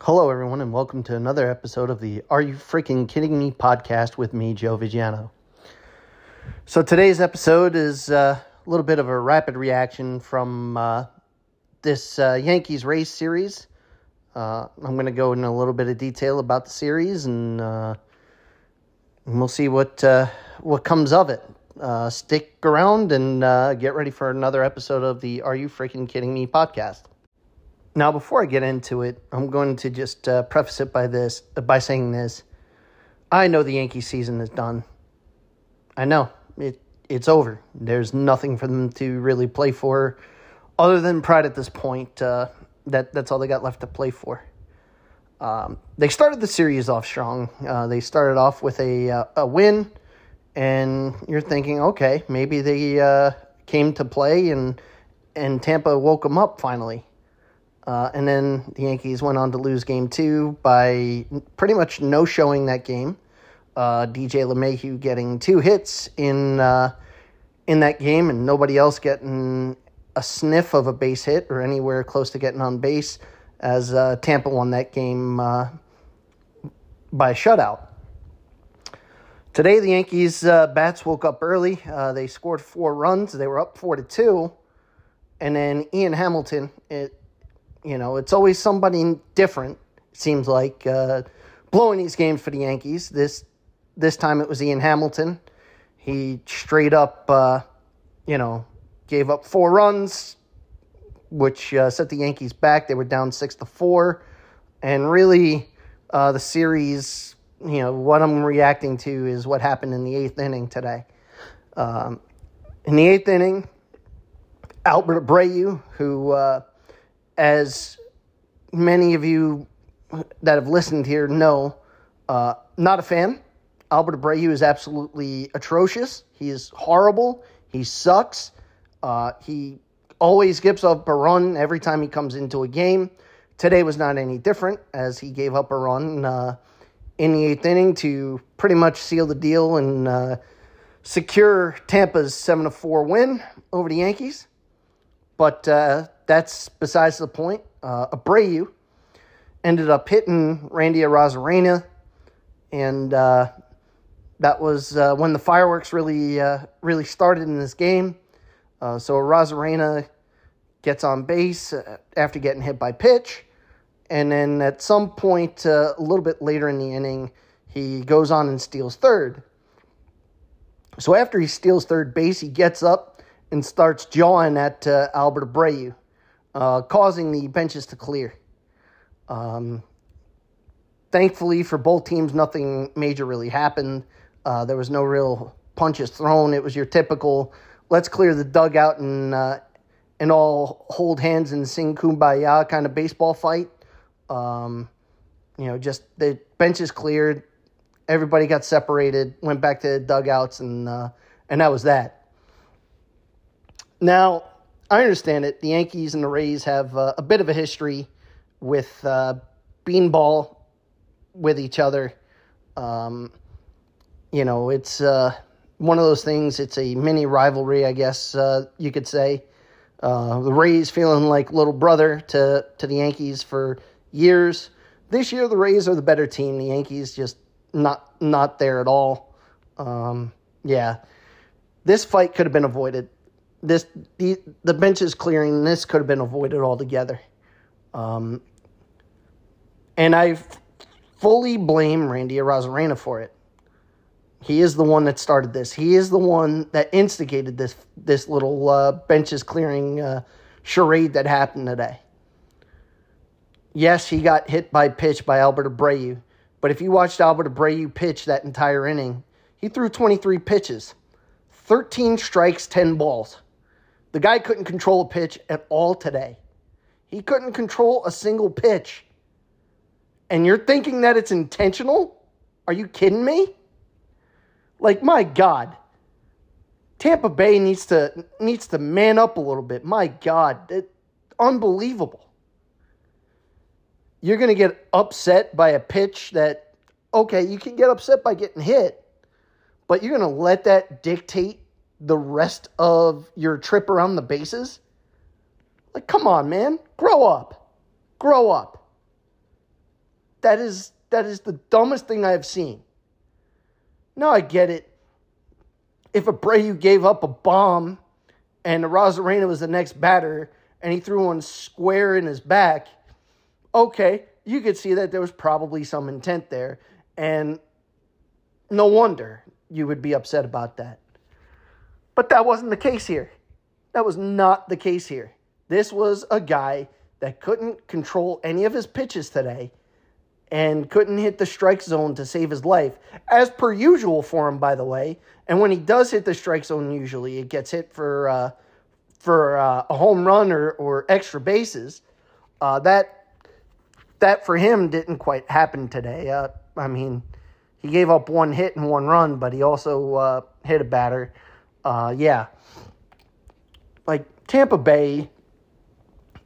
Hello, everyone, and welcome to another episode of the Are You Freaking Kidding Me podcast with me, Joe Vigiano. So, today's episode is uh, a little bit of a rapid reaction from uh, this uh, Yankees Rays series. Uh, I'm going to go in a little bit of detail about the series, and, uh, and we'll see what what comes of it. stick around and get ready for another episode of the Are You Freaking Kidding Me podcast. Now, before I get into it, I'm going to just uh, preface it by this by saying this: I know the Yankee season is done. I know it it's over. There's nothing for them to really play for, other than pride at this point. Uh, that that's all they got left to play for. Um, they started the series off strong. Uh, they started off with a uh, a win, and you're thinking, okay, maybe they uh, came to play and and Tampa woke them up finally. Uh, and then the Yankees went on to lose game two by pretty much no showing that game. Uh, DJ LeMahieu getting two hits in uh, in that game, and nobody else getting a sniff of a base hit or anywhere close to getting on base as uh, Tampa won that game uh, by shutout. Today, the Yankees uh, bats woke up early. they scored four runs. They were up four to two, and then Ian Hamilton. It, you know, it's always somebody different. It seems like uh, blowing these games for the Yankees. This this time it was Ian Hamilton. He straight up, uh, you know, gave up four runs, which uh, set the Yankees back. They were down six to four, and really, uh, the series. You know what I'm reacting to is what happened in the eighth inning today. Um, in the eighth inning, Albert Abreu, who uh, as many of you that have listened here know, uh, not a fan. Albert Abreu is absolutely atrocious. He is horrible. He sucks. Uh, he always gives up a run every time he comes into a game. Today was not any different as he gave up a run uh, in the eighth inning to pretty much seal the deal and uh, secure Tampa's seven to four win over the Yankees. But uh, that's besides the point. Uh, Abreu ended up hitting Randy Arozarena, and uh, that was uh, when the fireworks really uh, really started in this game. Uh, so Arozarena gets on base uh, after getting hit by pitch, and then at some point uh, a little bit later in the inning, he goes on and steals third. So after he steals third base, he gets up and starts jawing at Albert Abreu uh, causing the benches to clear. Um, thankfully for both teams, nothing major really happened. Uh, there was no real punches thrown. It was your typical let's clear the dugout and uh, and all hold hands and sing kumbaya kind of baseball fight. Um, you know, just the benches cleared, everybody got separated, went back to the dugouts, and uh, and that was that. Now, I understand it. The Yankees and the Rays have uh, a bit of a history with uh, beanball with each other. Um, you know, it's uh, one of those things. It's a mini rivalry, I guess uh, you could say. Uh, the Rays feeling like little brother to to the Yankees for years. This year, the Rays are the better team. The Yankees just not not there at all. Um, yeah, this fight could have been avoided this the the benches clearing this could have been avoided altogether. Um, and I fully blame Randy Arozarena for it. He is the one that started this. He is the one that instigated this this little uh, benches clearing uh, charade that happened today. Yes, he got hit by pitch by Albert Abreu, but if you watched Albert Abreu pitch that entire inning, he threw 23 pitches, 13 strikes, 10 balls. The guy couldn't control a pitch at all today. He couldn't control a single pitch. And you're thinking that it's intentional? Are you kidding me? Like my god. Tampa Bay needs to needs to man up a little bit. My god, it, unbelievable. You're going to get upset by a pitch that okay, you can get upset by getting hit, but you're going to let that dictate the rest of your trip around the bases? Like, come on, man. Grow up. Grow up. that is that is the dumbest thing I have seen. No, I get it. If Abreu gave up a bomb and Arozarena was the next batter and he threw one square in his back, okay, you could see that there was probably some intent there. And no wonder you would be upset about that. But that wasn't the case here. That was not the case here. This was a guy that couldn't control any of his pitches today and couldn't hit the strike zone to save his life, as per usual for him, by the way. And when he does hit the strike zone, usually it gets hit for uh, for uh, a home run or, or extra bases. Uh, that that for him didn't quite happen today. Uh, I mean, he gave up one hit and one run, but he also uh, hit a batter. Uh, yeah, like Tampa Bay,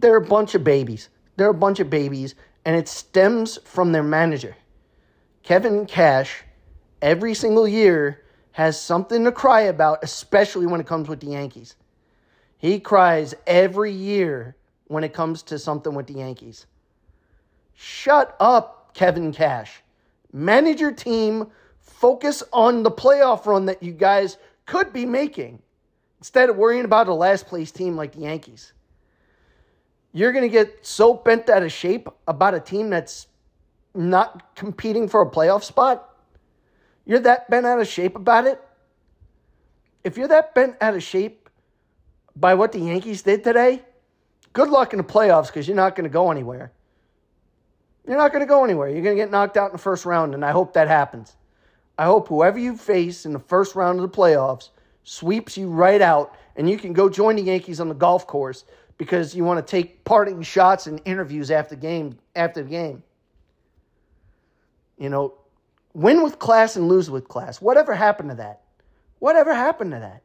they're a bunch of babies. They're a bunch of babies, and it stems from their manager. Kevin Cash, every single year, has something to cry about, especially when it comes with the Yankees. He cries every year when it comes to something with the Yankees. Shut up, Kevin Cash. Manage your team. Focus on the playoff run that you guys could be making instead of worrying about a last place team like the Yankees. You're going to get so bent out of shape about a team that's not competing for a playoff spot. You're that bent out of shape about it. If you're that bent out of shape by what the Yankees did today, good luck in the playoffs because you're not going to go anywhere. You're not going to go anywhere. You're going to get knocked out in the first round, and I hope that happens. I hope whoever you face in the first round of the playoffs sweeps you right out, and you can go join the Yankees on the golf course because you want to take parting shots and interviews after game. After the game, you know, win with class and lose with class. Whatever happened to that? Whatever happened to that?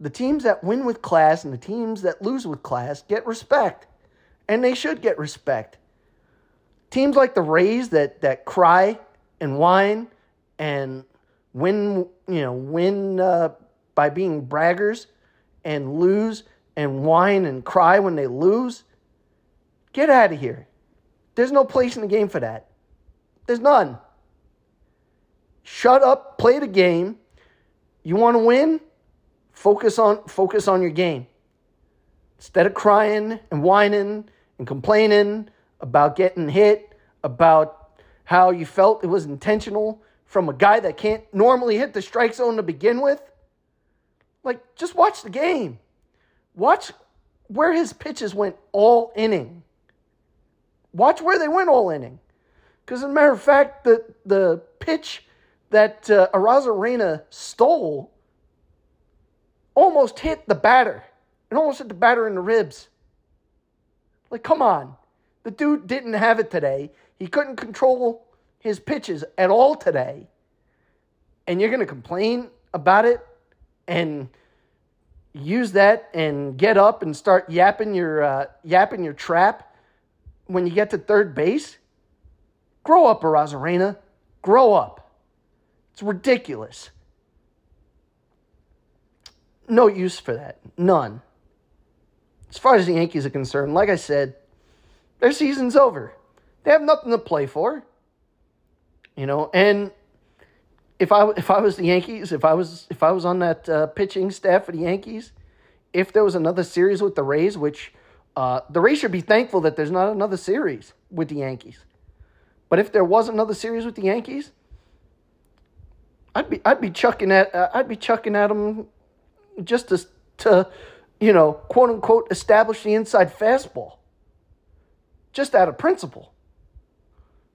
The teams that win with class and the teams that lose with class get respect, and they should get respect. Teams like the Rays that that cry and whine and win, you know, win uh, by being braggers and lose and whine and cry when they lose, get out of here. There's no place in the game for that. There's none. Shut up, play the game. You want to win? Focus on focus on your game. Instead of crying and whining and complaining about getting hit, about how you felt it was intentional, from a guy that can't normally hit the strike zone to begin with. Like, just watch the game. Watch where his pitches went all inning. Watch where they went all inning. Because, as a matter of fact, the, the pitch that uh, Arozarena stole almost hit the batter. It almost hit the batter in the ribs. Like, come on. The dude didn't have it today. He couldn't control his pitches at all today, and you're going to complain about it and use that and get up and start yapping your uh, yapping your trap when you get to third base, grow up, Arozarena. Grow up. It's ridiculous. No use for that. None. As far as the Yankees are concerned, like I said, their season's over. They have nothing to play for. You know, and if I if I was the Yankees, if I was if I was on that uh, pitching staff for the Yankees, if there was another series with the Rays, which uh, the Rays should be thankful that there's not another series with the Yankees. But if there was another series with the Yankees, I'd be I'd be chucking at uh, I'd be chucking at them just to to you know quote unquote establish the inside fastball, just out of principle.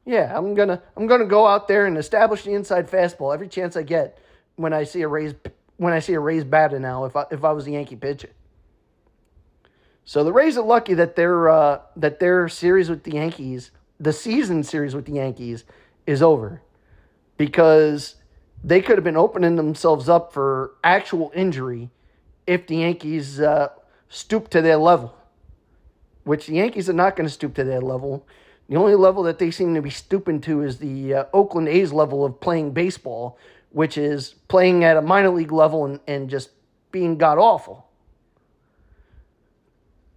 Yeah, I'm gonna I'm gonna go out there and establish the inside fastball every chance I get when I see a Rays when I see a Rays batter now. If I if I was a Yankee pitcher. So the Rays are lucky that their uh, that their series with the Yankees, the season series with the Yankees, is over, because they could have been opening themselves up for actual injury if the Yankees uh, stoop to their level, which the Yankees are not going to stoop to their level the only level that they seem to be stooping to is the uh, Oakland A's level of playing baseball, which is playing at a minor league level and, and just being god awful.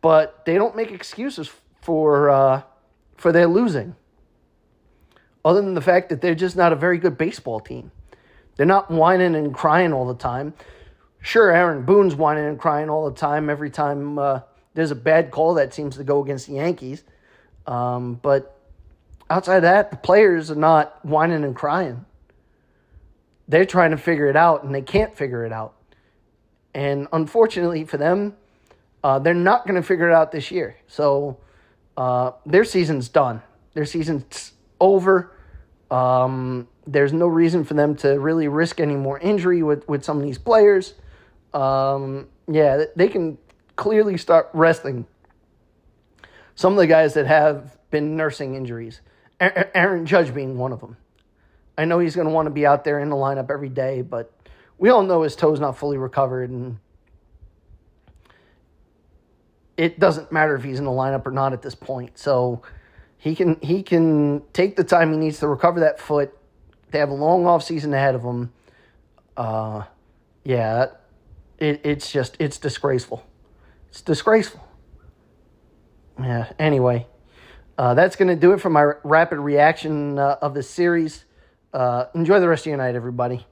But they don't make excuses for uh, for their losing. other than the fact that they're just not a very good baseball team. They're not whining and crying all the time. Sure, Aaron Boone's whining and crying all the time every time uh, there's a bad call that seems to go against the Yankees. Um, but outside of that, the players are not whining and crying. They're trying to figure it out and they can't figure it out. And unfortunately for them, uh, they're not going to figure it out this year. So uh, their season's done. Their season's over. Um, there's no reason for them to really risk any more injury with, with some of these players. Um, yeah, they can clearly start resting some of the guys that have been nursing injuries. Aaron Judge being one of them. I know he's going to want to be out there in the lineup every day, but we all know his toe's not fully recovered, and it doesn't matter if he's in the lineup or not at this point. So he can he can take the time he needs to recover that foot. They have a long off season ahead of them. Uh, yeah, it, it's just it's disgraceful. It's disgraceful. Yeah. Anyway, uh, that's going to do it for my rapid reaction uh, of this series. Uh, enjoy the rest of your night, everybody.